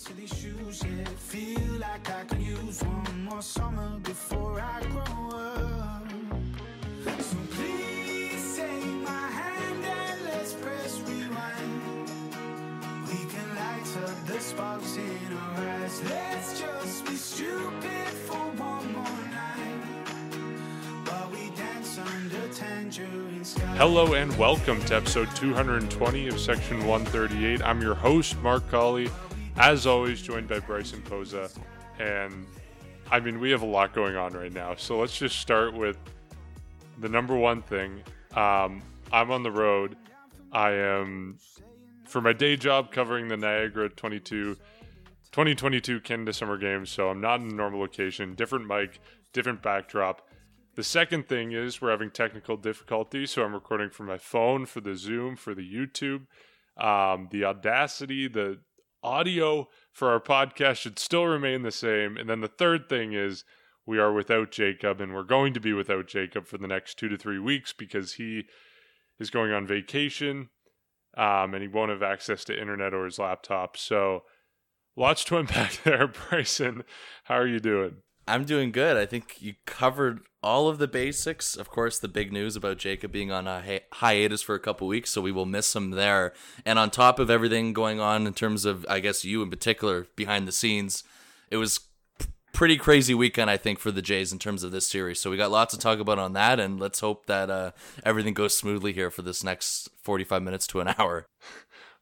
into these shoes, yeah. Feel like I can use one more summer before I grow up. So please take my hand and let's press rewind. We can light up the sparks in our eyes. Let's just be stupid for one more night. While we dance under tangerine skies. Hello and welcome to episode 220 of Section 138. I'm your host, Mark Colley, as always, joined by Bryson Poza. And I mean, we have a lot going on right now. So let's just start with the number one thing. Um, I'm on the road. I am, for my day job, covering the Niagara 22, 2022 Canada Summer Games. So I'm not in a normal location, different mic, different backdrop. The second thing is we're having technical difficulties, so I'm recording from my phone for the Zoom, for the YouTube. Um, the Audacity, the audio for our podcast should still remain the same. And then the third thing is we are without Jacob, and we're going to be without Jacob for the next two to three weeks because he is going on vacation um, and he won't have access to internet or his laptop. So lots to unpack there. Bryson, how are you doing? I'm doing good. I think you covered all of the basics. Of course, the big news about Jacob being on a hi- hiatus for a couple weeks, so we will miss him there. And on top of everything going on in terms of, I guess, you in particular behind the scenes, it was p- pretty crazy weekend, I think, for the Jays in terms of this series. So we got lots to talk about on that, and let's hope that uh, everything goes smoothly here for this next 45 minutes to an hour.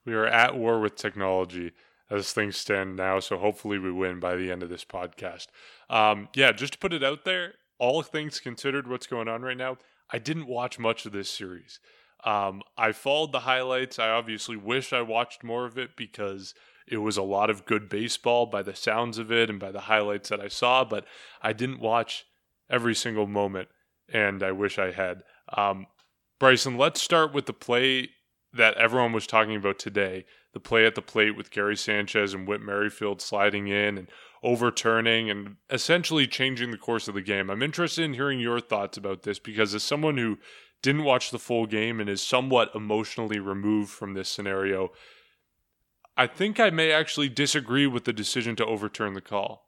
We are at war with technology as things stand now, so hopefully we win by the end of this podcast. Um, yeah, just to put it out there, all things considered, what's going on right now, I didn't watch much of this series. Um, I followed the highlights. I obviously wish I watched more of it because it was a lot of good baseball by the sounds of it and by the highlights that I saw, but I didn't watch every single moment, and I wish I had. Um, Bryson, let's start with the play that everyone was talking about today the play at the plate with Gary Sanchez and Whit Merrifield sliding in and overturning and essentially changing the course of the game. I'm interested in hearing your thoughts about this because, as someone who didn't watch the full game and is somewhat emotionally removed from this scenario, I think I may actually disagree with the decision to overturn the call.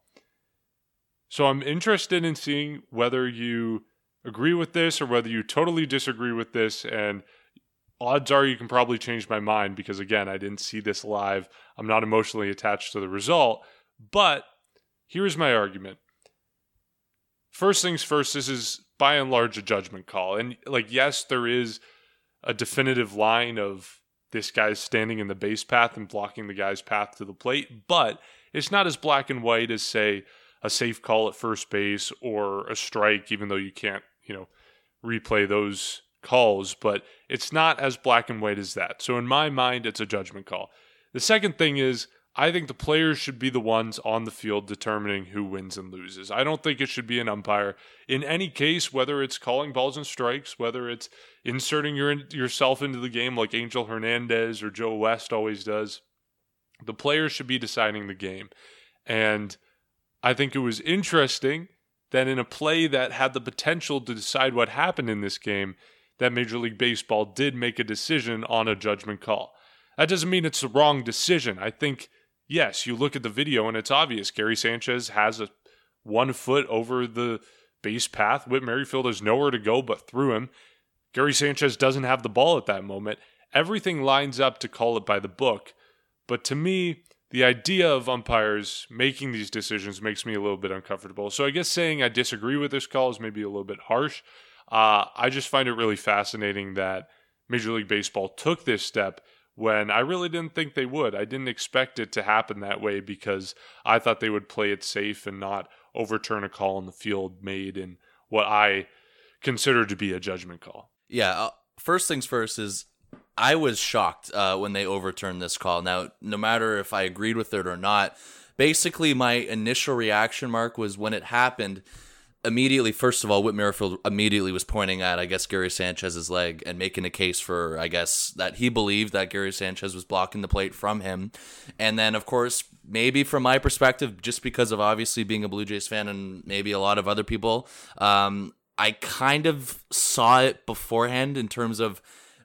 So I'm interested in seeing whether you agree with this or whether you totally disagree with this and odds are you can probably change my mind because again i didn't see this live. I'm not emotionally attached to the result. But here's my argument. First things first this is by and large a judgment call. And like yes there is a definitive line of this guy's standing in the base path and blocking the guy's path to the plate. But it's not as black and white as say a safe call at first base or a strike even though you can't you know replay those calls, but it's not as black and white as that. So in my mind, it's a judgment call. The second thing is, I think the players should be the ones on the field determining who wins and loses. I don't think it should be an umpire. In any case, whether it's calling balls and strikes, whether it's inserting your, yourself into the game like Angel Hernandez or Joe West always does, the players should be deciding the game. And I think it was interesting that in a play that had the potential to decide what happened in this game, that Major League Baseball did make a decision on a judgment call. That doesn't mean it's the wrong decision. I think, yes, you look at the video and it's obvious Gary Sanchez has a one foot over the base path. Whit Merrifield has nowhere to go but through him. Gary Sanchez doesn't have the ball at that moment. Everything lines up to call it by the book. But to me, the idea of umpires making these decisions makes me a little bit uncomfortable. So I guess saying I disagree with this call is maybe a little bit harsh. Uh, I just find it really fascinating that Major League Baseball took this step when I really didn't think they would. I didn't expect it to happen that way because I thought they would play it safe and not overturn a call in the field made in what I consider to be a judgment call. Yeah, uh, first things first is I was shocked uh, when they overturned this call. Now, no matter if I agreed with it or not, basically my initial reaction, Mark, was when it happened immediately, first of all, Whit Merrifield immediately was pointing at, I guess, Gary Sanchez's leg and making a case for, I guess, that he believed that Gary Sanchez was blocking the plate from him. And then, of course, maybe from my perspective, just because of obviously being a Blue Jays fan and maybe a lot of other people, um, I kind of saw it beforehand in terms of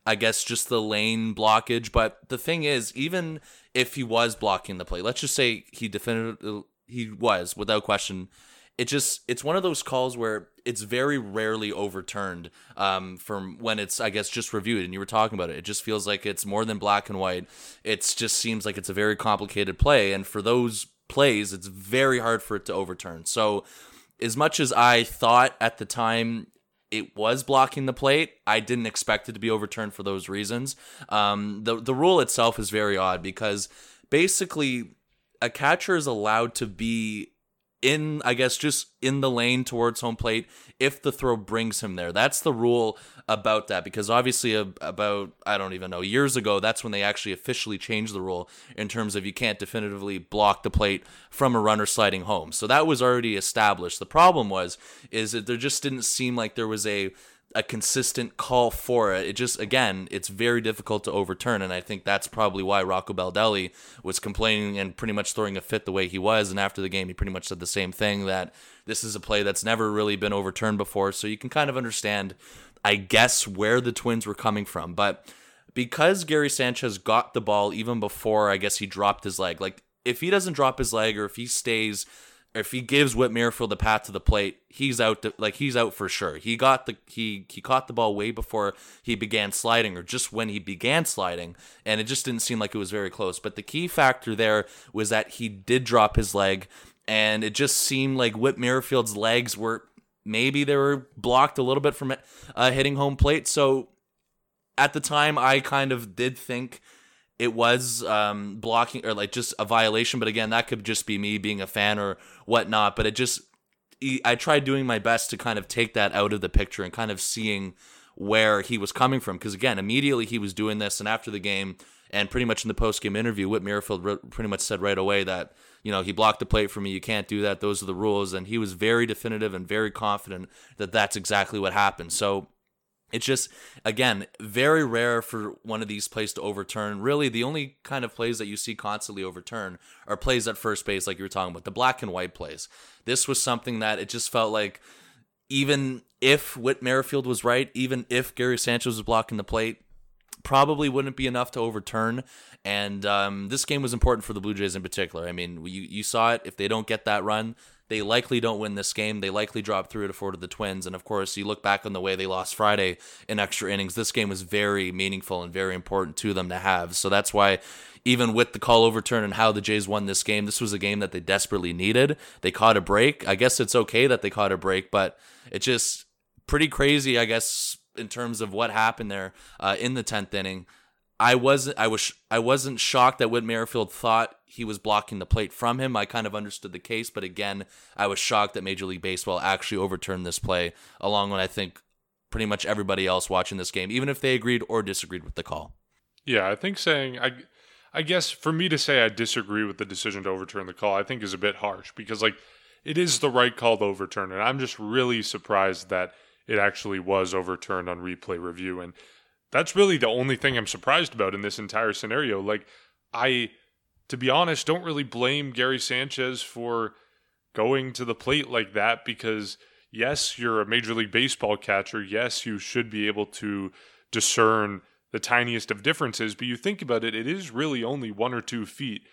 I guess just the lane blockage. But the thing is, even if he was blocking the play, let's just say he definitively he was without question. It just it's one of those calls where it's very rarely overturned um, from when it's I guess just reviewed. And you were talking about it. It just feels like it's more than black and white. It just seems like it's a very complicated play, and for those plays, it's very hard for it to overturn. So as much as I thought at the time it was blocking the plate. I didn't expect it to be overturned for those reasons. Um, the the rule itself is very odd because basically a catcher is allowed to be in I guess just in the lane towards home plate if the throw brings him there. That's the rule about that because obviously about I don't even know years ago that's when they actually officially changed the rule in terms of you can't definitively block the plate from a runner sliding home. So that was already established. The problem was is that there just didn't seem like there was a a consistent call for it. It just again, it's very difficult to overturn, and I think that's probably why Rocco Baldelli was complaining and pretty much throwing a fit the way he was. And after the game, he pretty much said the same thing that this is a play that's never really been overturned before. So you can kind of understand, I guess, where the Twins were coming from, but. Because Gary Sanchez got the ball even before I guess he dropped his leg. Like if he doesn't drop his leg or if he stays if he gives Whit Merrifield the path to the plate, he's out. To, like he's out for sure. He got the he he caught the ball way before he began sliding, or just when he began sliding, and it just didn't seem like it was very close. But the key factor there was that he did drop his leg, and it just seemed like Whit Merrifield's legs were maybe they were blocked a little bit from uh, hitting home plate. So at the time, I kind of did think it was um, blocking or like just a violation. But again, that could just be me being a fan or whatnot. But it just, I tried doing my best to kind of take that out of the picture and kind of seeing where he was coming from. Because again, immediately he was doing this, and after the game, and pretty much in the post game interview, Whit Merrifield pretty much said right away that you know he blocked the plate for me. You can't do that. Those are the rules, and he was very definitive and very confident that that's exactly what happened. So it's just, again, very rare for one of these plays to overturn. Really, the only kind of plays that you see constantly overturn are plays at first base, like you were talking about, the black and white plays. This was something that it just felt like even if Whit Merrifield was right, even if Gary Sanchez was blocking the plate, probably wouldn't be enough to overturn. And um, this game was important for the Blue Jays in particular. I mean, you, you saw it. If they don't get that run, they likely don't win this game. They likely drop three to four to the Twins. And of course, you look back on the way they lost Friday in extra innings. This game was very meaningful and very important to them to have. So that's why, even with the call overturn and how the Jays won this game, this was a game that they desperately needed. They caught a break. I guess it's okay that they caught a break, but it just pretty crazy, I guess, in terms of what happened there uh, in the tenth inning. I wasn't I was I wasn't shocked that Whit Merrifield thought he was blocking the plate from him. I kind of understood the case, but again, I was shocked that Major League Baseball actually overturned this play, along with I think pretty much everybody else watching this game, even if they agreed or disagreed with the call. Yeah, I think saying I I guess for me to say I disagree with the decision to overturn the call, I think is a bit harsh because like it is the right call to overturn, and I'm just really surprised that it actually was overturned on replay review and that's really the only thing I'm surprised about in this entire scenario. Like, I, to be honest, don't really blame Gary Sanchez for going to the plate like that because, yes, you're a Major League Baseball catcher. Yes, you should be able to discern the tiniest of differences, but you think about it, it is really only one or two feet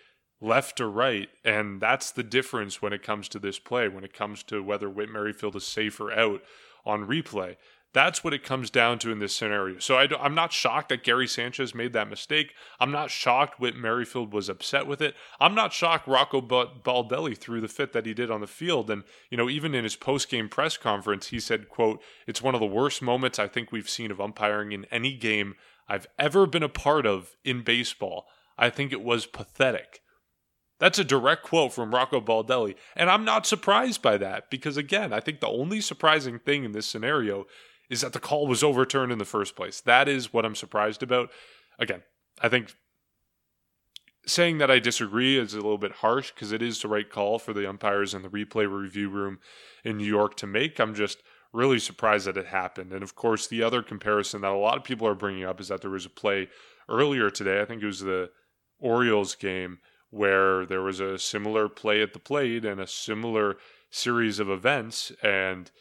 left or right. And that's the difference when it comes to this play, when it comes to whether Whit Merrifield is safe or out on replay. That's what it comes down to in this scenario. So I am not shocked that Gary Sanchez made that mistake. I'm not shocked Whit Merrifield was upset with it. I'm not shocked Rocco Baldelli threw the fit that he did on the field. And, you know, even in his post-game press conference, he said, quote, it's one of the worst moments I think we've seen of umpiring in any game I've ever been a part of in baseball. I think it was pathetic. That's a direct quote from Rocco Baldelli. And I'm not surprised by that because, again, I think the only surprising thing in this scenario is that the call was overturned in the first place. That is what I'm surprised about. Again, I think saying that I disagree is a little bit harsh because it is the right call for the umpires in the replay review room in New York to make. I'm just really surprised that it happened. And of course, the other comparison that a lot of people are bringing up is that there was a play earlier today. I think it was the Orioles game where there was a similar play at the plate and a similar series of events and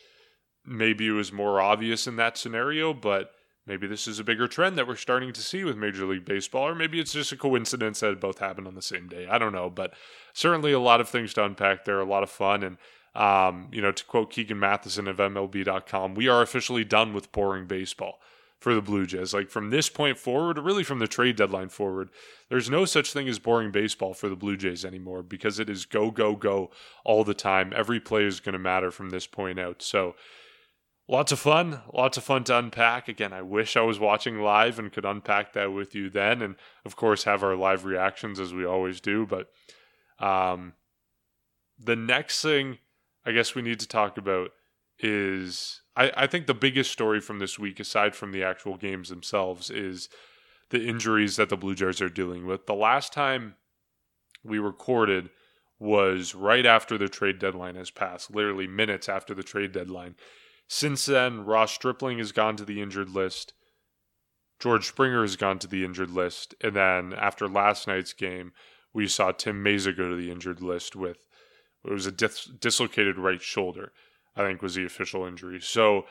maybe it was more obvious in that scenario, but maybe this is a bigger trend that we're starting to see with Major League Baseball, or maybe it's just a coincidence that both happened on the same day. I don't know, but certainly a lot of things to unpack there, a lot of fun. And, um, you know, to quote Keegan Matheson of MLB.com, we are officially done with boring baseball for the Blue Jays. Like from this point forward, really from the trade deadline forward, there's no such thing as boring baseball for the Blue Jays anymore because it is go, go, go all the time. Every play is going to matter from this point out. So, lots of fun, lots of fun to unpack. Again, I wish I was watching live and could unpack that with you then, and of course have our live reactions as we always do. But um, the next thing I guess we need to talk about is I, I think the biggest story from this week, aside from the actual games themselves, is the injuries that the Blue Jays are dealing with. The last time we recorded was right after the trade deadline has passed, literally minutes after the trade deadline. Since then, Ross Stripling has gone to the injured list. George Springer has gone to the injured list. And then after last night's game, we saw Tim Mayza go to the injured list with it was a dis- dislocated right shoulder, I think was the official injury. So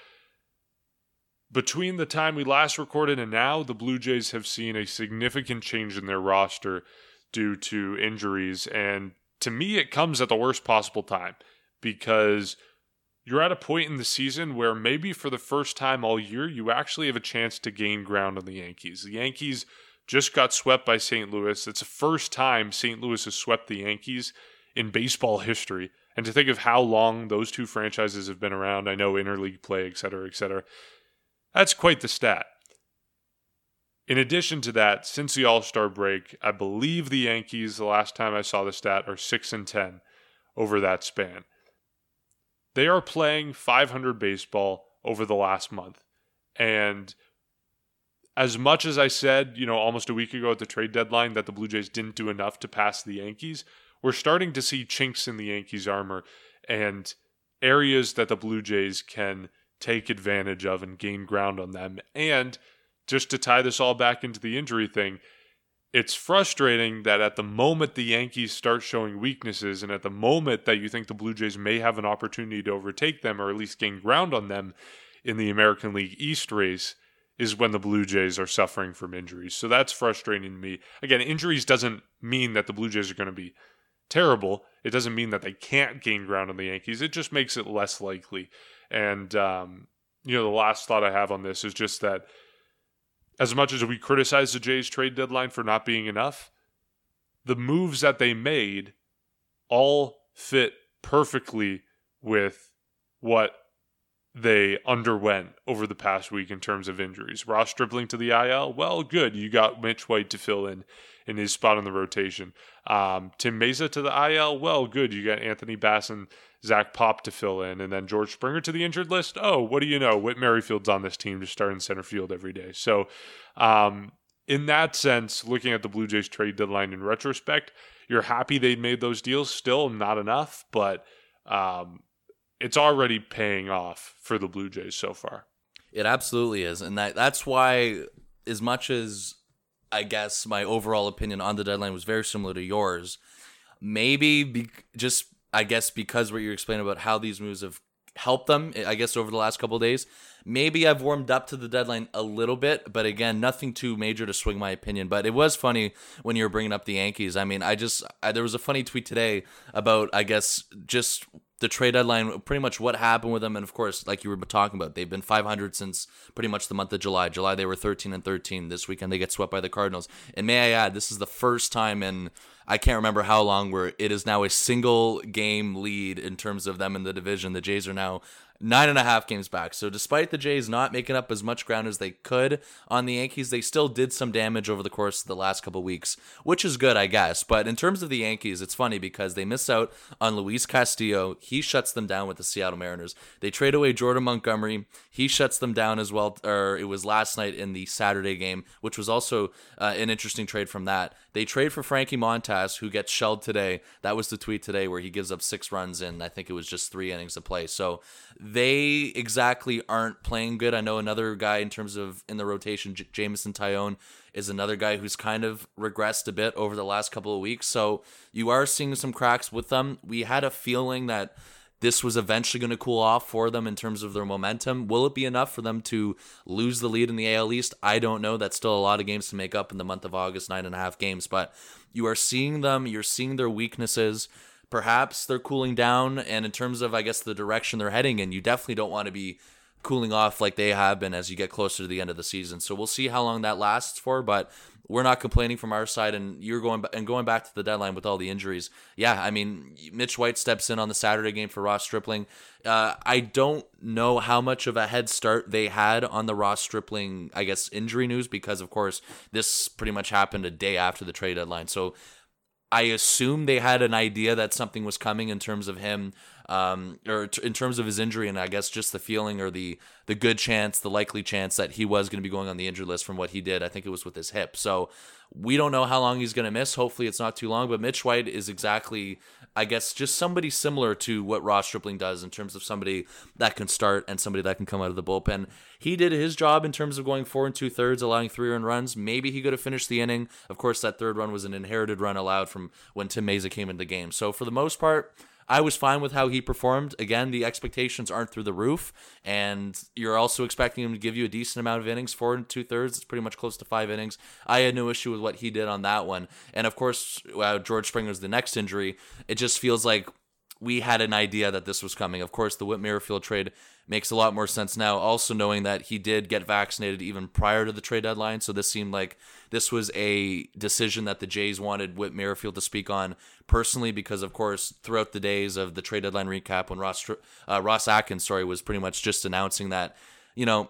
between the time we last recorded and now, the Blue Jays have seen a significant change in their roster due to injuries. And to me, it comes at the worst possible time because – you're at a point in the season where maybe for the first time all year, you actually have a chance to gain ground on the Yankees. The Yankees just got swept by St. Louis. It's the first time St. Louis has swept the Yankees in baseball history. And to think of how long those two franchises have been around, I know interleague play, et cetera, et cetera, that's quite the stat. In addition to that, since the All Star break, I believe the Yankees, the last time I saw the stat, are 6 and 10 over that span. They are playing 500 baseball over the last month. And as much as I said, you know, almost a week ago at the trade deadline that the Blue Jays didn't do enough to pass the Yankees, we're starting to see chinks in the Yankees' armor and areas that the Blue Jays can take advantage of and gain ground on them. And just to tie this all back into the injury thing, it's frustrating that at the moment the Yankees start showing weaknesses, and at the moment that you think the Blue Jays may have an opportunity to overtake them or at least gain ground on them in the American League East race, is when the Blue Jays are suffering from injuries. So that's frustrating to me. Again, injuries doesn't mean that the Blue Jays are going to be terrible. It doesn't mean that they can't gain ground on the Yankees. It just makes it less likely. And, um, you know, the last thought I have on this is just that as much as we criticize the Jays trade deadline for not being enough, the moves that they made all fit perfectly with what they underwent over the past week in terms of injuries. Ross Stripling to the IL, well, good. You got Mitch White to fill in in his spot in the rotation. Um, Tim Mayza to the IL, well, good. You got Anthony Bass and Zach Pop to fill in, and then George Springer to the injured list. Oh, what do you know? Whit Merrifield's on this team to start in center field every day. So, um, in that sense, looking at the Blue Jays trade deadline in retrospect, you're happy they made those deals. Still not enough, but um, it's already paying off for the Blue Jays so far. It absolutely is, and that that's why, as much as I guess my overall opinion on the deadline was very similar to yours, maybe be, just I guess because what you're explaining about how these moves have helped them, eh, I guess over the last couple days, maybe I've warmed up to the deadline a little bit, but again, nothing too major to swing my opinion. But it was funny when you were bringing up the Yankees. I mean, I just I, there was a funny tweet today about I guess just the trade deadline, pretty much what happened with them, and of course, like you were talking about, they've been 500 since pretty much the month of July. July they were 13 and 13. This weekend they get swept by the Cardinals. And may I add, this is the first time in I can't remember how long where it is now a single game lead in terms of them in the division. The Jays are now nine and a half games back. So despite the Jays not making up as much ground as they could on the Yankees, they still did some damage over the course of the last couple weeks, which is good, I guess. But in terms of the Yankees, it's funny because they miss out on Luis Castillo. He shuts them down with the Seattle Mariners. They trade away Jordan Montgomery. He shuts them down as well. Or it was last night in the Saturday game, which was also uh, an interesting trade from that. They trade for Frankie Montas, who gets shelled today. That was the tweet today where he gives up six runs in I think it was just three innings of play. So they exactly aren't playing good. I know another guy in terms of in the rotation, J- Jameson Taillon, is another guy who's kind of regressed a bit over the last couple of weeks. So you are seeing some cracks with them. We had a feeling that this was eventually going to cool off for them in terms of their momentum. Will it be enough for them to lose the lead in the AL East? I don't know. That's still a lot of games to make up in the month of August, nine and a half games. But you are seeing them, you're seeing their weaknesses. Perhaps they're cooling down. And in terms of, I guess, the direction they're heading in, you definitely don't want to be cooling off like they have been as you get closer to the end of the season. So we'll see how long that lasts for. But we're not complaining from our side, and you're going and going back to the deadline with all the injuries. Yeah, I mean, Mitch White steps in on the Saturday game for Ross Stripling. Uh, I don't know how much of a head start they had on the Ross Stripling, I guess, injury news because, of course, this pretty much happened a day after the trade deadline. So I assume they had an idea that something was coming in terms of him um, or t- in terms of his injury, and I guess just the feeling or the the good chance, the likely chance that he was going to be going on the injured list from what he did. I think it was with his hip. So we don't know how long he's going to miss. Hopefully, it's not too long. But Mitch White is exactly, I guess, just somebody similar to what Ross Stripling does in terms of somebody that can start and somebody that can come out of the bullpen. He did his job in terms of going four and two thirds, allowing three earned runs. Maybe he could have finished the inning. Of course, that third run was an inherited run allowed from when Tim Mayza came into the game. So for the most part, I was fine with how he performed. Again, the expectations aren't through the roof, and you're also expecting him to give you a decent amount of innings, four and two thirds. It's pretty much close to five innings. I had no issue with what he did on that one, and of course, uh, George Springer's the next injury. It just feels like we had an idea that this was coming. Of course, the Whit Merrifield trade makes a lot more sense now. Also, knowing that he did get vaccinated even prior to the trade deadline, so this seemed like this was a decision that the Jays wanted Whit Merrifield to speak on personally, because of course, throughout the days of the trade deadline recap, when Ross uh, Ross Atkins, sorry, was pretty much just announcing that, you know,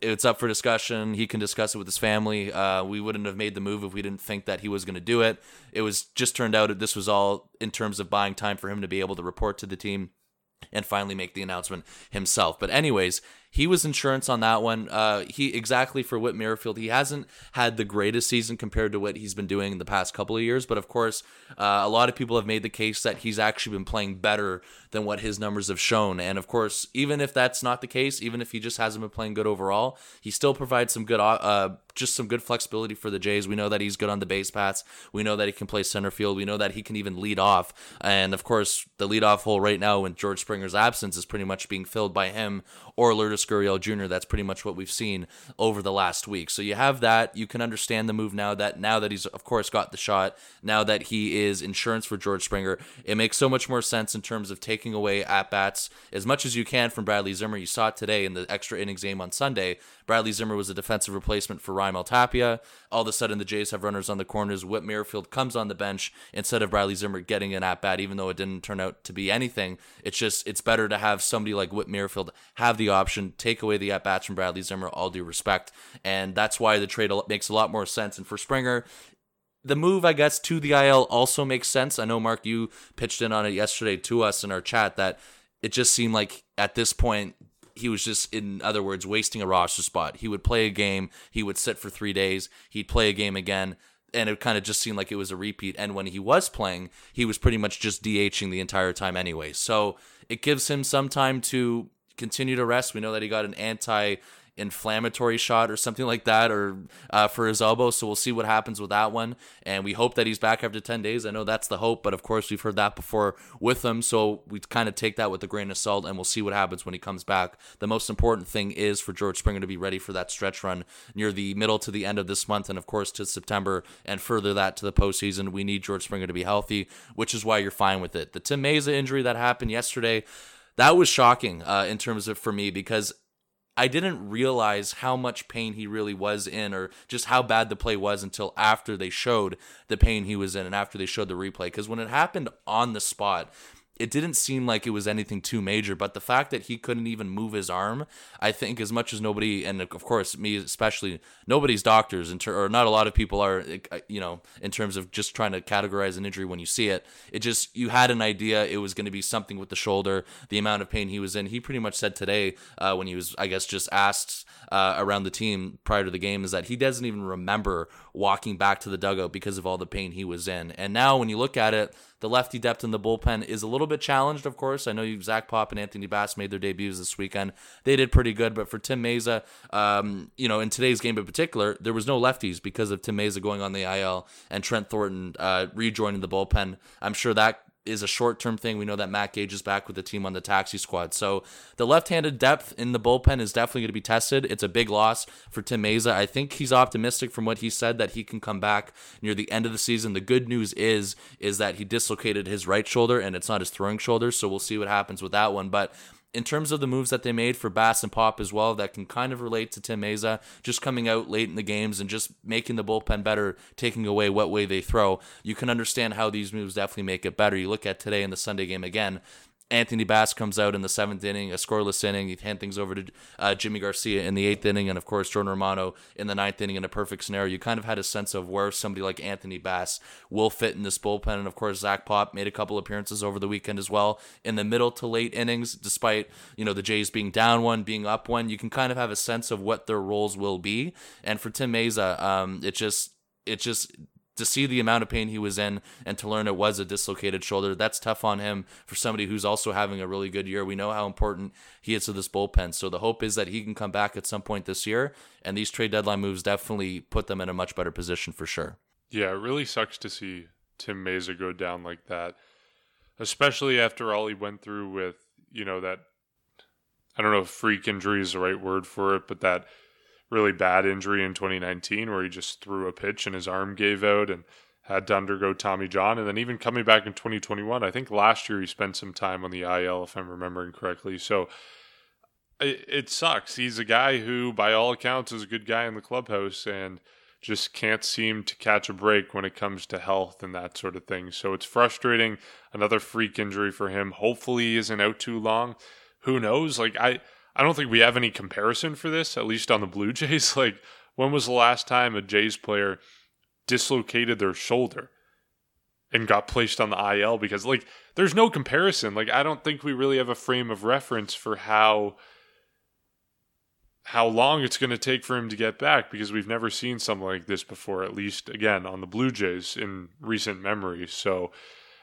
it's up for discussion. He can discuss it with his family. Uh, we wouldn't have made the move if we didn't think that he was going to do it. It was just turned out that this was all in terms of buying time for him to be able to report to the team and finally make the announcement himself. But anyways, he was insurance on that one. Uh, he exactly for Whit Merrifield. He hasn't had the greatest season compared to what he's been doing in the past couple of years, but of course, uh, a lot of people have made the case that he's actually been playing better than what his numbers have shown. And of course, even if that's not the case, even if he just hasn't been playing good overall, he still provides some good, uh, just some good flexibility for the Jays. We know that he's good on the base paths. We know that he can play center field. We know that he can even lead off. And of course, the leadoff hole right now in George Springer's absence is pretty much being filled by him or Lourdes Gurriel Jr. That's pretty much what we've seen over the last week. So you have that. You can understand the move now that now that he's of course got the shot. Now that he is insurance for George Springer, it makes so much more sense in terms of taking away at bats as much as you can from Bradley Zimmer. You saw it today in the extra innings game on Sunday. Bradley Zimmer was a defensive replacement for Raimel Tapia. All of a sudden, the Jays have runners on the corners. Whit Merrifield comes on the bench instead of Bradley Zimmer getting an at bat, even though it didn't turn out to be anything. It's just it's better to have somebody like Whit Merrifield have the option, take away the at bats from Bradley Zimmer. All due respect, and that's why the trade makes a lot more sense. And for Springer, the move, I guess, to the IL also makes sense. I know, Mark, you pitched in on it yesterday to us in our chat that it just seemed like at this point he was just, in other words, wasting a roster spot. He would play a game, he would sit for three days, he'd play a game again, and it kind of just seemed like it was a repeat. And when he was playing, he was pretty much just DHing the entire time anyway. So it gives him some time to continue to rest. We know that he got an anti inflammatory shot or something like that, or uh, for his elbow. So we'll see what happens with that one. And we hope that he's back after 10 days. I know that's the hope, but of course, we've heard that before with him. So we kind of take that with a grain of salt and we'll see what happens when he comes back. The most important thing is for George Springer to be ready for that stretch run near the middle to the end of this month and, of course, to September and further that to the postseason. We need George Springer to be healthy, which is why you're fine with it. The Tim Mayza injury that happened yesterday that was shocking uh, in terms of for me because I didn't realize how much pain he really was in or just how bad the play was until after they showed the pain he was in and after they showed the replay. Because when it happened on the spot, it didn't seem like it was anything too major, but the fact that he couldn't even move his arm, I think, as much as nobody, and of course me especially, nobody's doctors, or not a lot of people are, uh, you know, in terms of just trying to categorize an injury when you see it. It just you had an idea it was going to be something with the shoulder, the amount of pain he was in. He pretty much said today uh, when he was, I guess, just asked uh, around the team prior to the game is that he doesn't even remember walking back to the dugout because of all the pain he was in. And now when you look at it the lefty depth in the bullpen is a little bit challenged, of course. I know you, Zach Pop and Anthony Bass made their debuts this weekend. They did pretty good, but for Tim Mayza, um, you know, in today's game in particular, there was no lefties because of Tim Mayza going on the IL and Trent Thornton uh, rejoining the bullpen. I'm sure that is a short term thing. We know that Matt Gage is back with the team on the taxi squad. So the left handed depth in the bullpen is definitely going to be tested. It's a big loss for Tim Mayza. I think he's optimistic from what he said that he can come back near the end of the season. The good news is is that he dislocated his right shoulder and it's not his throwing shoulder. So we'll see what happens with that one. But in terms of the moves that they made for Bass and Pop as well, that can kind of relate to Tim Mayza, just coming out late in the games and just making the bullpen better, taking away what way they throw. You can understand how these moves definitely make it better. You look at today in the Sunday game again, Anthony Bass comes out in the seventh inning, a scoreless inning. You hand things over to uh, Yimi Garcia in the eighth inning, and of course Jordan Romano in the ninth inning in a perfect scenario. You kind of had a sense of where somebody like Anthony Bass will fit in this bullpen, and of course Zach Pop made a couple appearances over the weekend as well in the middle to late innings. Despite you know the Jays being down one, being up one, you can kind of have a sense of what their roles will be. And for Tim Mayza, um, it just it just to see the amount of pain he was in and to learn it was a dislocated shoulder, that's tough on him for somebody who's also having a really good year. We know how important he is to this bullpen. So the hope is that he can come back at some point this year. And these trade deadline moves definitely put them in a much better position for sure. Yeah, it really sucks to see Tim Mayza go down like that, especially after all he went through with, you know, that I don't know if freak injury is the right word for it, but that really bad injury in 2019 where he just threw a pitch and his arm gave out and had to undergo Tommy John. And then even coming back in 2021, I think last year he spent some time on the IL, if I'm remembering correctly. So it, it sucks. He's a guy who, by all accounts, is a good guy in the clubhouse and just can't seem to catch a break when it comes to health and that sort of thing. So it's frustrating. Another freak injury for him. Hopefully he isn't out too long. Who knows? Like I I don't think we have any comparison for this, at least on the Blue Jays. Like, when was the last time a Jays player dislocated their shoulder and got placed on the IL? Because, like, there's no comparison. Like, I don't think we really have a frame of reference for how how long it's going to take for him to get back because we've never seen something like this before at least again on the blue jays in recent memory so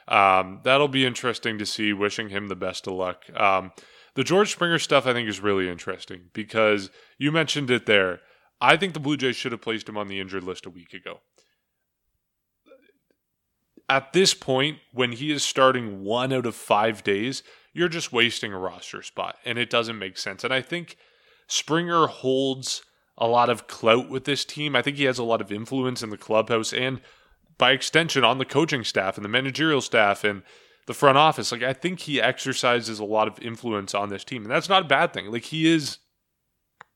um, that'll be interesting to see wishing him the best of luck um, the George Springer stuff I think is really interesting because you mentioned it there. I think the Blue Jays should have placed him on the injured list a week ago. At this point, when he is starting one out of five days, you're just wasting a roster spot, and it doesn't make sense. And I think Springer holds a lot of clout with this team. I think he has a lot of influence in the clubhouse and by extension on the coaching staff and the managerial staff and the front office. Like I think he exercises a lot of influence on this team, and that's not a bad thing. Like he is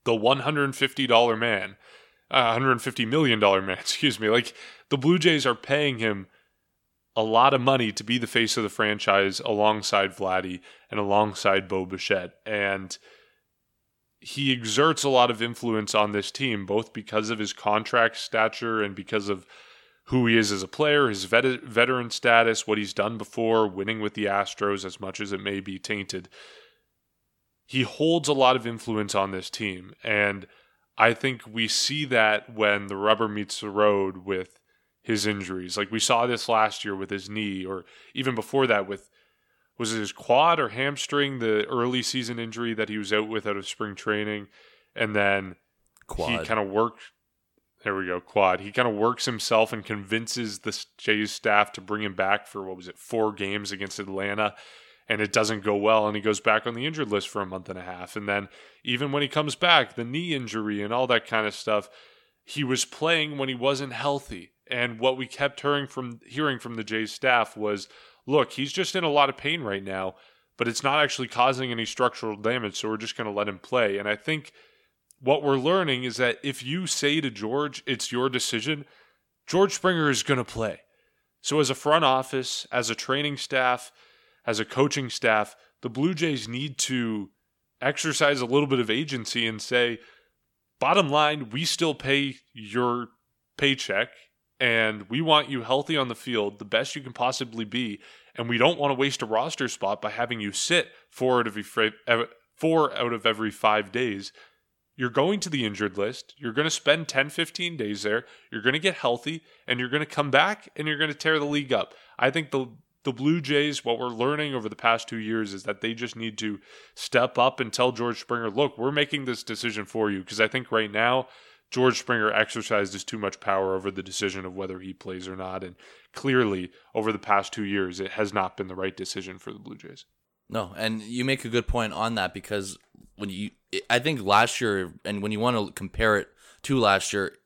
the one hundred and fifty dollar man, uh, one hundred and fifty million dollar man. Excuse me. Like the Blue Jays are paying him a lot of money to be the face of the franchise alongside Vladdy and alongside Bo Bichette, and he exerts a lot of influence on this team, both because of his contract stature and because of who he is as a player, his vet- veteran status, what he's done before, winning with the Astros, as much as it may be tainted. He holds a lot of influence on this team. And I think we see that when the rubber meets the road with his injuries. Like we saw this last year with his knee, or even before that with was it his quad or hamstring, the early season injury that he was out with out of spring training, and then quad. he kind of worked there we go, quad. He kind of works himself and convinces the Jays staff to bring him back for what was it, four games against Atlanta, and it doesn't go well, and he goes back on the injured list for a month and a half. And then even when he comes back, the knee injury and all that kind of stuff, he was playing when he wasn't healthy. And what we kept hearing from hearing from the Jays staff was, look, he's just in a lot of pain right now, but it's not actually causing any structural damage, so we're just going to let him play. And I think what we're learning is that if you say to George, it's your decision, George Springer is going to play. So, as a front office, as a training staff, as a coaching staff, the Blue Jays need to exercise a little bit of agency and say, bottom line, we still pay your paycheck and we want you healthy on the field, the best you can possibly be. And we don't want to waste a roster spot by having you sit four out of every, four out of every five days you're going to the injured list. You're going to spend 10, 15 days there. You're going to get healthy and you're going to come back and you're going to tear the league up. I think the the Blue Jays, what we're learning over the past two years is that they just need to step up and tell George Springer, look, we're making this decision for you. Because I think right now, George Springer exercises too much power over the decision of whether he plays or not. And clearly, over the past two years, it has not been the right decision for the Blue Jays. No, and you make a good point on that because when you, I think last year, and when you want to compare it to last year,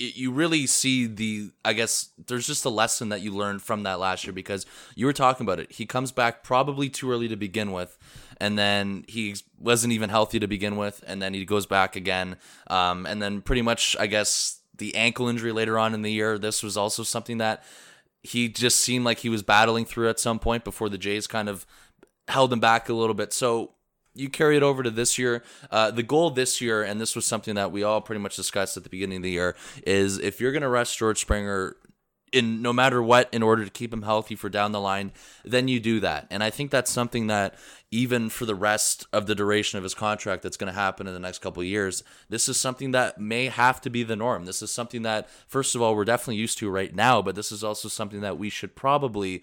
it, you really see the, I guess there's just a lesson that you learned from that last year because you were talking about it. He comes back probably too early to begin with, and then he wasn't even healthy to begin with, and then he goes back again, um, and then pretty much, I guess the ankle injury later on in the year. This was also something that he just seemed like he was battling through at some point before the Jays kind of held him back a little bit. So you carry it over to this year. Uh, the goal this year, and this was something that we all pretty much discussed at the beginning of the year, is if you're going to rest George Springer in no matter what in order to keep him healthy for down the line, then you do that. And I think that's something that even for the rest of the duration of his contract that's going to happen in the next couple of years, this is something that may have to be the norm. This is something that first of all we're definitely used to right now, but this is also something that we should probably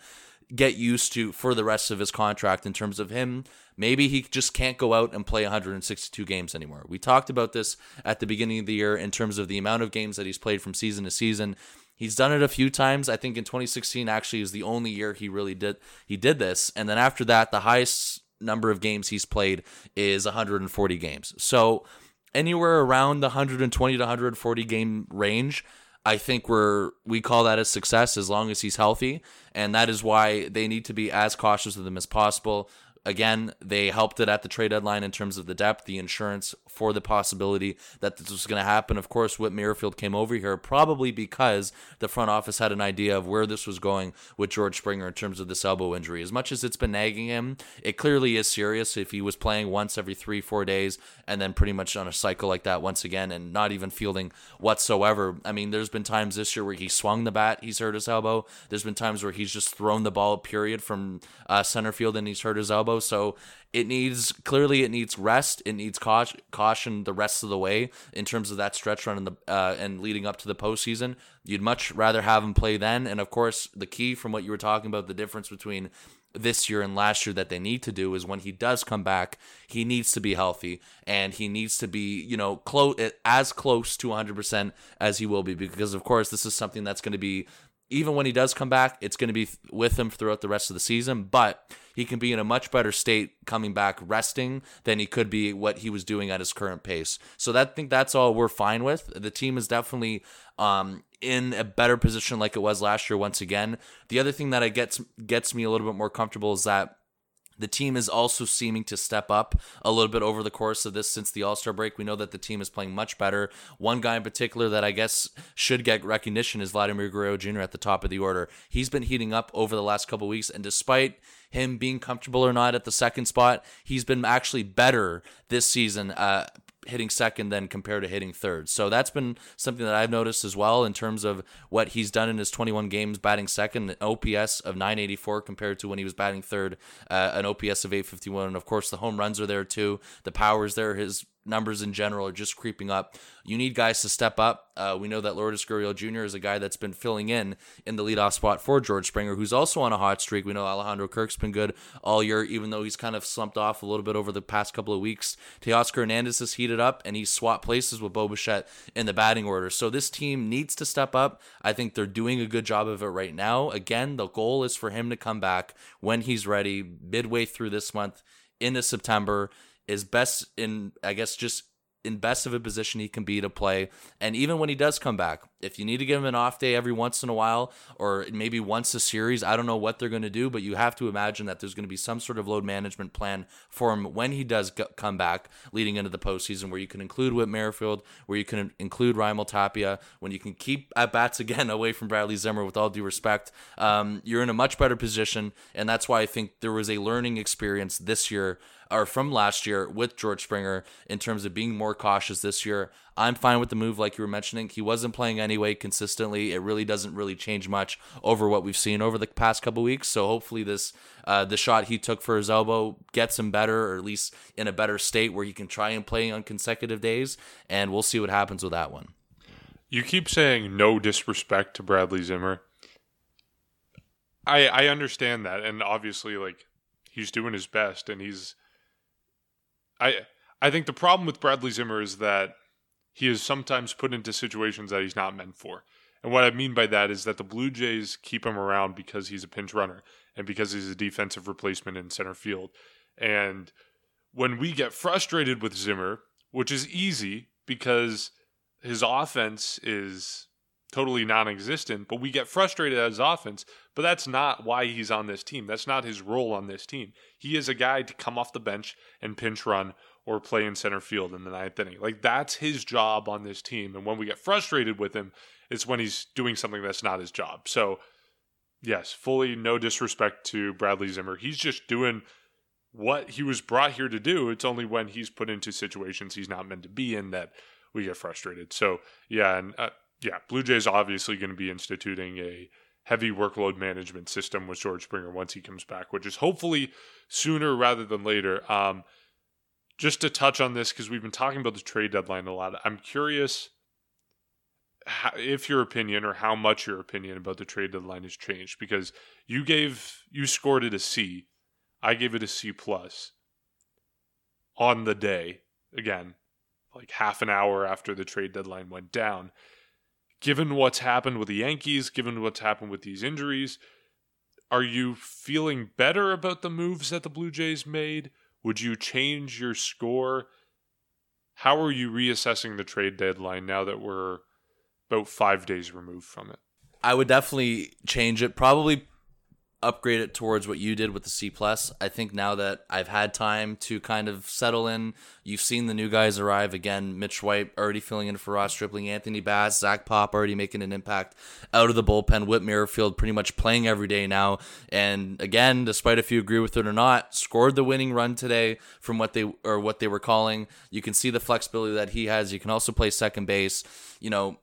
get used to for the rest of his contract in terms of him. Maybe he just can't go out and play 162 games anymore. We talked about this at the beginning of the year in terms of the amount of games that he's played from season to season. He's done it a few times. I think in 2016 actually is the only year he really did he did this. And then after that, the highest number of games he's played is 140 games. So anywhere around the 120 to 140 game range I think we're we call that a success as long as he's healthy, and that is why they need to be as cautious with him as possible. Again, they helped it at the trade deadline in terms of the depth, the insurance for the possibility that this was going to happen. Of course, Whit Merrifield came over here probably because the front office had an idea of where this was going with George Springer in terms of this elbow injury. As much as it's been nagging him, it clearly is serious if he was playing once every three, four days and then pretty much on a cycle like that once again and not even fielding whatsoever. I mean, there's been times this year where he swung the bat, he's hurt his elbow. There's been times where he's just thrown the ball, period, from uh, center field and he's hurt his elbow. So it needs clearly it needs rest. It needs caution, caution the rest of the way in terms of that stretch run and the uh, and leading up to the postseason. You'd much rather have him play then. And of course, the key from what you were talking about, the difference between this year and last year that they need to do is when he does come back, he needs to be healthy and he needs to be, you know, close as close to 100% as he will be because of course this is something that's going to be even when he does come back, it's going to be with him throughout the rest of the season, but he can be in a much better state coming back resting than he could be what he was doing at his current pace. So that I think that's all we're fine with. The team is definitely um, in a better position like it was last year once again. The other thing that I gets gets me a little bit more comfortable is that the team is also seeming to step up a little bit over the course of this since the All Star break. We know that the team is playing much better. One guy in particular that I guess should get recognition is Vladimir Guerrero Jr. at the top of the order. He's been heating up over the last couple weeks, and despite him being comfortable or not at the second spot, he's been actually better this season, uh, hitting second than compared to hitting third. So that's been something that I've noticed as well in terms of what he's done in his 21 games batting second, an OPS of 984 compared to when he was batting third, uh, an OPS of 851. And of course, the home runs are there too. The power's there. His numbers in general are just creeping up. You need guys to step up. Uh, we know that Lourdes Gurriel Jr. is a guy that's been filling in in the leadoff spot for George Springer, who's also on a hot streak. We know Alejandro Kirk's been good all year, even though he's kind of slumped off a little bit over the past couple of weeks. Teoscar Hernandez has heated up, and he's swapped places with Bo Bichette in the batting order. So this team needs to step up. I think they're doing a good job of it right now. Again, the goal is for him to come back when he's ready, midway through this month into September is best in I guess just in best of a position he can be to play. And even when he does come back, if you need to give him an off day every once in a while, or maybe once a series, I don't know what they're going to do, but you have to imagine that there's going to be some sort of load management plan for him when he does come back leading into the postseason, where you can include Whit Merrifield, where you can include Raimel Tapia, when you can keep at bats again away from Bradley Zimmer with all due respect. Um, you're in a much better position. And that's why I think there was a learning experience this year or from last year with George Springer in terms of being more cautious this year. I'm fine with the move, like you were mentioning. He wasn't playing anyway consistently. It really doesn't really change much over what we've seen over the past couple weeks. So hopefully, this uh, the shot he took for his elbow gets him better, or at least in a better state where he can try and play on consecutive days. And we'll see what happens with that one. You keep saying no disrespect to Bradley Zimmer. I I understand that, and obviously, like he's doing his best, and he's I I think the problem with Bradley Zimmer is that he is sometimes put into situations that he's not meant for. And what I mean by that is that the Blue Jays keep him around because he's a pinch runner and because he's a defensive replacement in center field. And when we get frustrated with Zimmer, which is easy because his offense is totally non-existent, but we get frustrated at his offense, but that's not why he's on this team. That's not his role on this team. He is a guy to come off the bench and pinch run or play in center field in the ninth inning. Like that's his job on this team. And when we get frustrated with him, it's when he's doing something that's not his job. So yes, fully no disrespect to Bradley Zimmer. He's just doing what he was brought here to do. It's only when he's put into situations he's not meant to be in that we get frustrated. So yeah, and uh, yeah, Blue Jays obviously going to be instituting a heavy workload management system with George Springer once he comes back, which is hopefully sooner rather than later. Um, just to touch on this because we've been talking about the trade deadline a lot. I'm curious how, if your opinion or how much your opinion about the trade deadline has changed because you gave you scored it a C, I gave it a C plus on the day again, like half an hour after the trade deadline went down. Given what's happened with the Yankees, given what's happened with these injuries, are you feeling better about the moves that the Blue Jays made? Would you change your score? How are you reassessing the trade deadline now that we're about five days removed from it? I would definitely change it. Probably upgrade it towards what you did with the C plus. I think now that I've had time to kind of settle in, you've seen the new guys arrive again. Mitch White already filling in for Ross Stripling, Anthony Bass, Zach Pop already making an impact out of the bullpen. Whit Merrifield pretty much playing every day now, and again, despite if you agree with it or not, scored the winning run today from what they or what they were calling. You can see the flexibility that he has. You can also play second base. You know,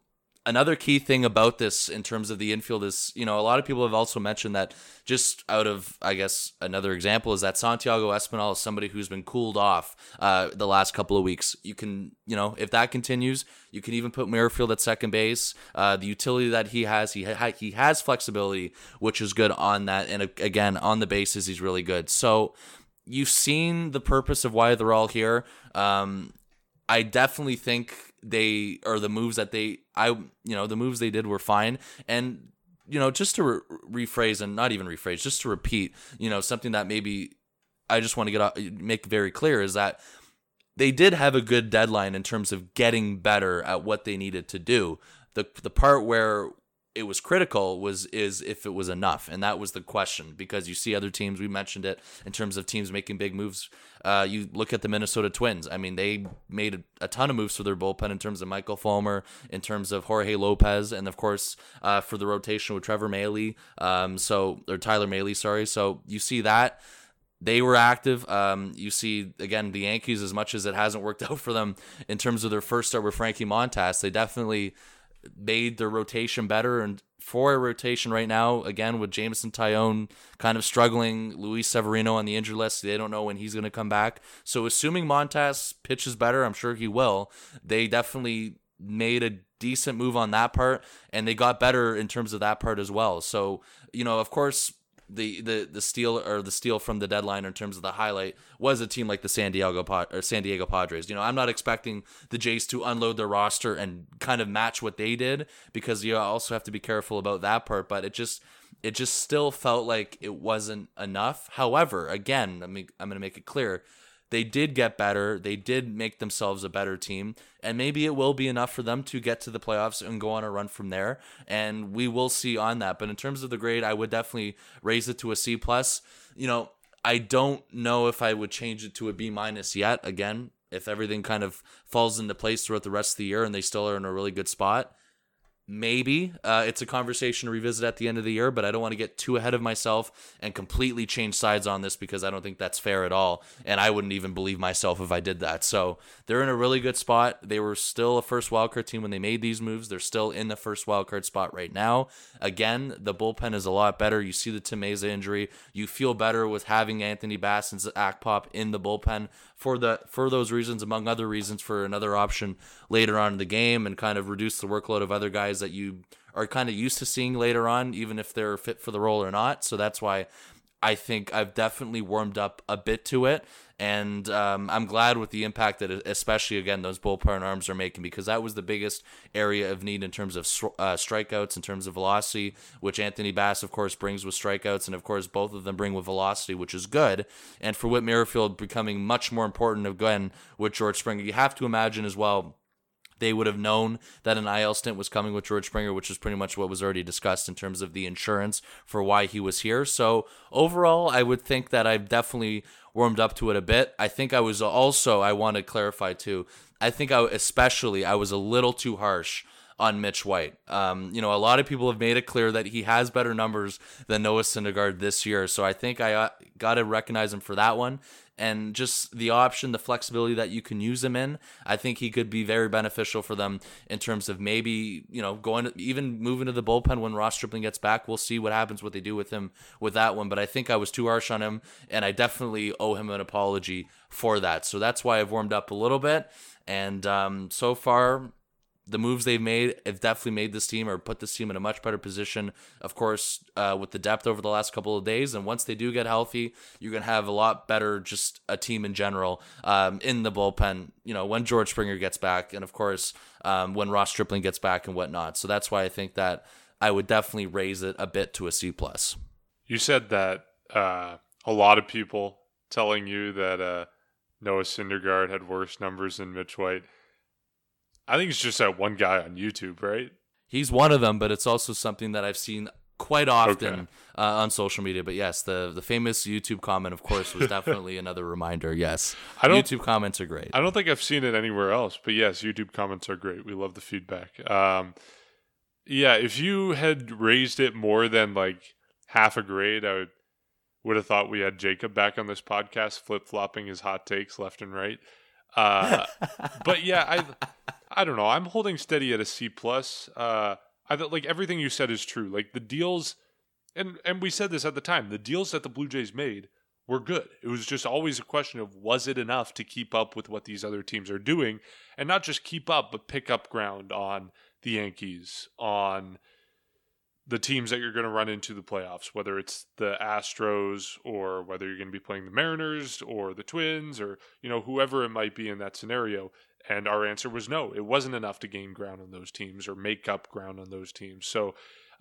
another key thing about this in terms of the infield is, you know, a lot of people have also mentioned that just out of, I guess, another example is that Santiago Espinal is somebody who's been cooled off uh, the last couple of weeks. You can, you know, if that continues, you can even put Merrifield at second base. Uh, the utility that he has, he ha- he has flexibility, which is good on that. And again, on the bases, he's really good. So you've seen the purpose of why they're all here. Um, I definitely think they or the moves that they I you know the moves they did were fine. And you know just to re- rephrase and not even rephrase just to repeat you know something that maybe I just want to get make very clear is that they did have a good deadline in terms of getting better at what they needed to do. The the part where it was critical was is if it was enough. And that was the question because you see other teams we mentioned it in terms of teams making big moves. Uh, you look at the minnesota twins. I mean they made a, ton of moves for their bullpen in terms of michael fulmer in terms of jorge lopez and of course uh, for the rotation with trevor mahle um, so or tyler mahle sorry. So you see that. They were active. Um, you see, again, the Yankees, as much as it hasn't worked out for them in terms of their first start with Frankie Montas, they definitely made their rotation better. And for a rotation right now, again, with Jameson Taillon kind of struggling, Luis Severino on the injured list, they don't know when he's going to come back. So, assuming Montas pitches better, I'm sure he will. They definitely made a decent move on that part, and they got better in terms of that part as well. So, you know, of course, the the the steal or the steal from the deadline in terms of the highlight was a team like the San Diego or San Diego Padres. You know, I'm not expecting the Jays to unload their roster and kind of match what they did because you also have to be careful about that part. But it just it just still felt like it wasn't enough. However, again, I mean, I'm going to make it clear they did get better. They did make themselves a better team. And maybe it will be enough for them to get to the playoffs and go on a run from there. And we will see on that. But in terms of the grade, I would definitely raise it to a C plus. You know, I don't know if I would change it to a B minus yet. Again, if everything kind of falls into place throughout the rest of the year and they still are in a really good spot. Maybe uh, it's a conversation to revisit at the end of the year, but I don't want to get too ahead of myself and completely change sides on this because I don't think that's fair at all. And I wouldn't even believe myself if I did that. So they're in a really good spot. They were still a first wildcard team when they made these moves. They're still in the first wildcard spot right now. Again, the bullpen is a lot better. You see the Tim Mayza injury. You feel better with having Anthony Bass and Zach Pop in the bullpen for the for those reasons, among other reasons, for another option later on in the game and kind of reduce the workload of other guys that you are kind of used to seeing later on, even if they're fit for the role or not. So that's why I think I've definitely warmed up a bit to it. And um, I'm glad with the impact that, especially again, those bullpen arms are making because that was the biggest area of need in terms of uh, strikeouts, in terms of velocity, which Anthony Bass, of course, brings with strikeouts. And of course, both of them bring with velocity, which is good. And for Whit Merrifield becoming much more important again with George Springer, you have to imagine as well they would have known that an IL stint was coming with George Springer, which is pretty much what was already discussed in terms of the insurance for why he was here. So overall, I would think that I've definitely warmed up to it a bit. I think I was also, I want to clarify too, I think I, especially, I was a little too harsh on Mitch White. Um, you know, a lot of people have made it clear that he has better numbers than Noah Syndergaard this year. So I think I uh, got to recognize him for that one and just the option, the flexibility that you can use him in, I think he could be very beneficial for them in terms of maybe, you know, going to, even moving to the bullpen when Ross Stripling gets back. We'll see what happens, what they do with him with that one. But I think I was too harsh on him, and I definitely owe him an apology for that. So that's why I've warmed up a little bit. And um, so far, the moves they've made have definitely made this team or put this team in a much better position. Of course, uh, with the depth over the last couple of days, and once they do get healthy, you're gonna have a lot better, just a team in general um, in the bullpen. You know, when George Springer gets back, and of course um, when Ross Stripling gets back and whatnot. So that's why I think that I would definitely raise it a bit to a C plus. You said that uh, a lot of people telling you that uh, Noah Syndergaard had worse numbers than Mitch White. I think it's just that one guy on YouTube, right? He's one of them, but it's also something that I've seen quite often okay. uh, on social media. But yes, the the famous YouTube comment, of course, was definitely another reminder. Yes, I don't, YouTube comments are great. I don't think I've seen it anywhere else, but yes, YouTube comments are great. We love the feedback. Um, yeah, if you had raised it more than like half a grade, I would would have thought we had Jacob back on this podcast, flip flopping his hot takes left and right. Uh, but yeah, I I don't know. I'm holding steady at a C plus. Uh, I thought like everything you said is true. Like the deals, and and we said this at the time. The deals that the Blue Jays made were good. It was just always a question of was it enough to keep up with what these other teams are doing, and not just keep up, but pick up ground on the Yankees, on the teams that you're going to run into the playoffs, whether it's the Astros or whether you're going to be playing the Mariners or the Twins or you know whoever it might be in that scenario. And our answer was no, it wasn't enough to gain ground on those teams or make up ground on those teams. So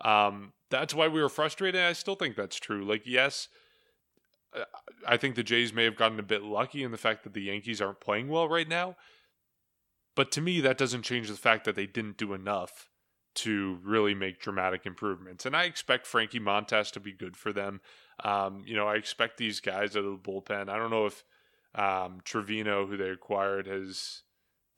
um, that's why we were frustrated. I still think that's true. Like, yes, uh, I think the Jays may have gotten a bit lucky in the fact that the Yankees aren't playing well right now. But to me, that doesn't change the fact that they didn't do enough to really make dramatic improvements. And I expect Frankie Montas to be good for them. Um, you know, I expect these guys out of the bullpen. I don't know if um, Trivino, who they acquired, has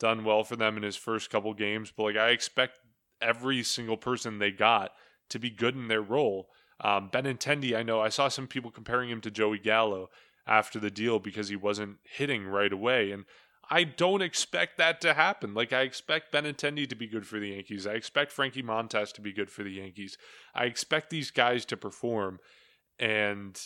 done well for them in his first couple games, but like I expect every single person they got to be good in their role. Um, Benintendi, I know I saw some people comparing him to Joey Gallo after the deal because he wasn't hitting right away, and I don't expect that to happen. Like I expect Benintendi to be good for the Yankees. I expect Frankie Montas to be good for the Yankees. I expect these guys to perform, and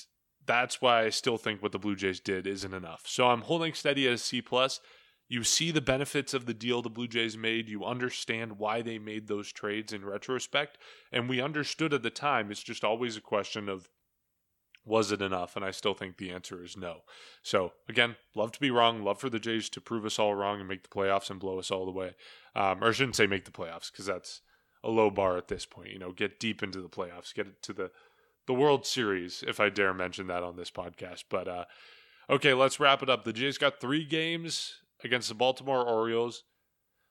that's why I still think what the Blue Jays did isn't enough. So I'm holding steady at a C plus. You see the benefits of the deal the Blue Jays made. You understand why they made those trades in retrospect. And we understood at the time. It's just always a question of was it enough? And I still think the answer is no. So, again, love to be wrong. Love for the Jays to prove us all wrong and make the playoffs and blow us all the way. Um, or I shouldn't say make the playoffs because that's a low bar at this point. You know, get deep into the playoffs, get it to the the World Series, if I dare mention that on this podcast. But uh, okay, let's wrap it up. The Jays got three games against the Baltimore Orioles.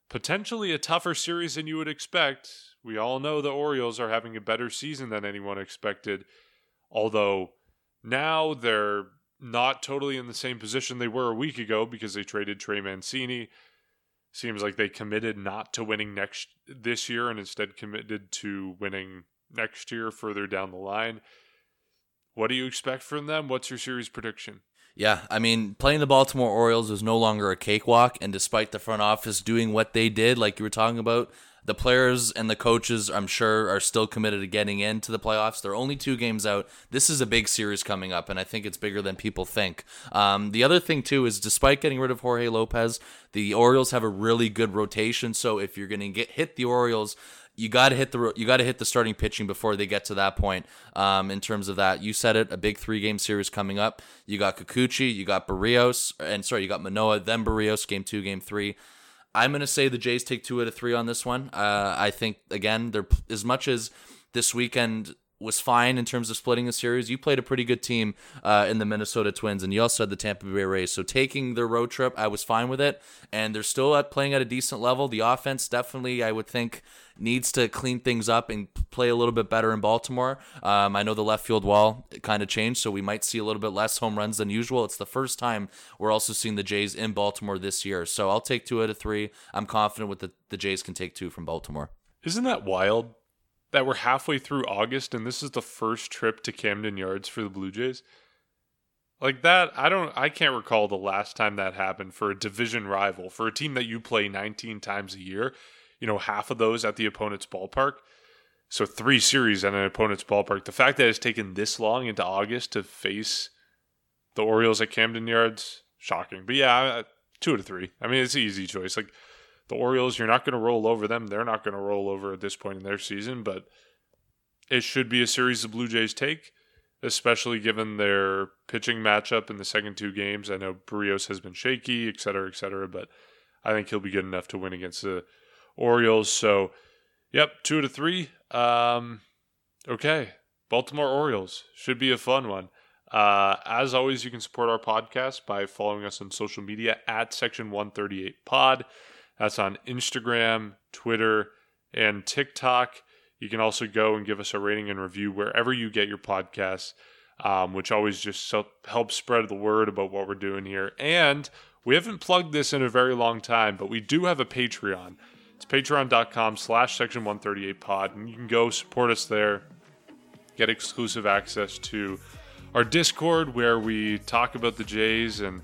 Potentially a tougher series than you would expect. We all know the Orioles are having a better season than anyone expected, although now they're not totally in the same position they were a week ago because they traded Trey Mancini. Seems like they committed not to winning next this year and instead committed to winning next year further down the line. What do you expect from them? What's your series prediction? Yeah, I mean, playing the Baltimore Orioles is no longer a cakewalk, and despite the front office doing what they did, like you were talking about, the players and the coaches, I'm sure, are still committed to getting into the playoffs. They're only two games out. This is a big series coming up, and I think it's bigger than people think. Um, the other thing, too, is despite getting rid of Jorge Lopez, the Orioles have a really good rotation. So if you're going to get hit the Orioles, you got to hit the you got to hit the starting pitching before they get to that point. Um, in terms of that, you said it, a big three game series coming up. You got Kikuchi, you got Berrios, and sorry, you got Manoah, then Berrios, game two, game three. I'm gonna say the Jays take two out of three on this one. Uh, I think again, they're as much as this weekend was fine in terms of splitting the series. You played a pretty good team uh, in the Minnesota Twins, and you also had the Tampa Bay Rays. So taking the road trip, I was fine with it, and they're still at playing at a decent level. The offense definitely, I would think, needs to clean things up and play a little bit better in Baltimore. Um, I know the left field wall kind of changed, so we might see a little bit less home runs than usual. It's the first time we're also seeing the Jays in Baltimore this year. So I'll take two out of three. I'm confident with the, the Jays can take two from Baltimore. Isn't that wild? That we're halfway through August and this is the first trip to Camden Yards for the Blue Jays. Like that, I don't I can't recall the last time that happened for a division rival, for a team that you play 19 times a year, you know, half of those at the opponent's ballpark. So three series at an opponent's ballpark. The fact that it's taken this long into August to face the Orioles at Camden Yards, shocking. But yeah, two out of three. I mean, it's an easy choice. Like the Orioles, you're not going to roll over them. They're not going to roll over at this point in their season, but it should be a series the Blue Jays take, especially given their pitching matchup in the second two games. I know Berrios has been shaky, et cetera, et cetera, but I think he'll be good enough to win against the Orioles. So, yep, two to three. Um, okay, Baltimore Orioles should be a fun one. Uh, as always, you can support our podcast by following us on social media at Section 138 Pod. That's on Instagram, Twitter, and TikTok. You can also go and give us a rating and review wherever you get your podcasts, um, which always just so helps spread the word about what we're doing here. And we haven't plugged this in a very long time, but we do have a Patreon. It's patreon.com slash section 138 pod, and you can go support us there, get exclusive access to our Discord where we talk about the Jays and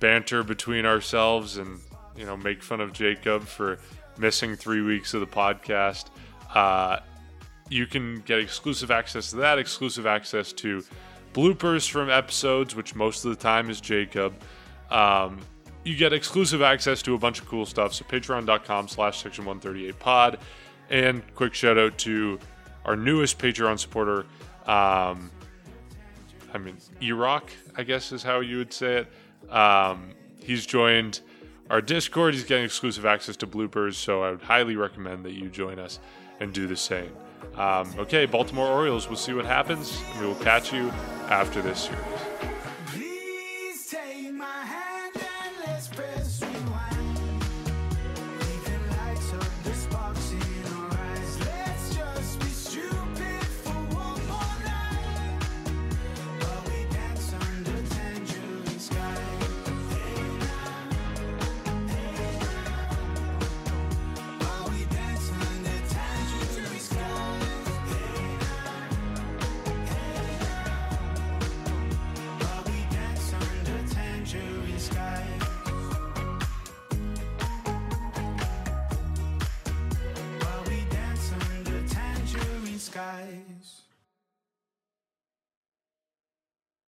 banter between ourselves and you know, make fun of Jacob for missing three weeks of the podcast. Uh, you can get exclusive access to that, exclusive access to bloopers from episodes, which most of the time is Jacob. Um, you get exclusive access to a bunch of cool stuff. So patreon.com slash section 138 pod. And quick shout out to our newest Patreon supporter. Um, I mean, Iraq, I guess is how you would say it. Um, he's joined our Discord. He's getting exclusive access to bloopers, so I would highly recommend that you join us and do the same. Um, okay, Baltimore Orioles, we'll see what happens, and we will catch you after this series.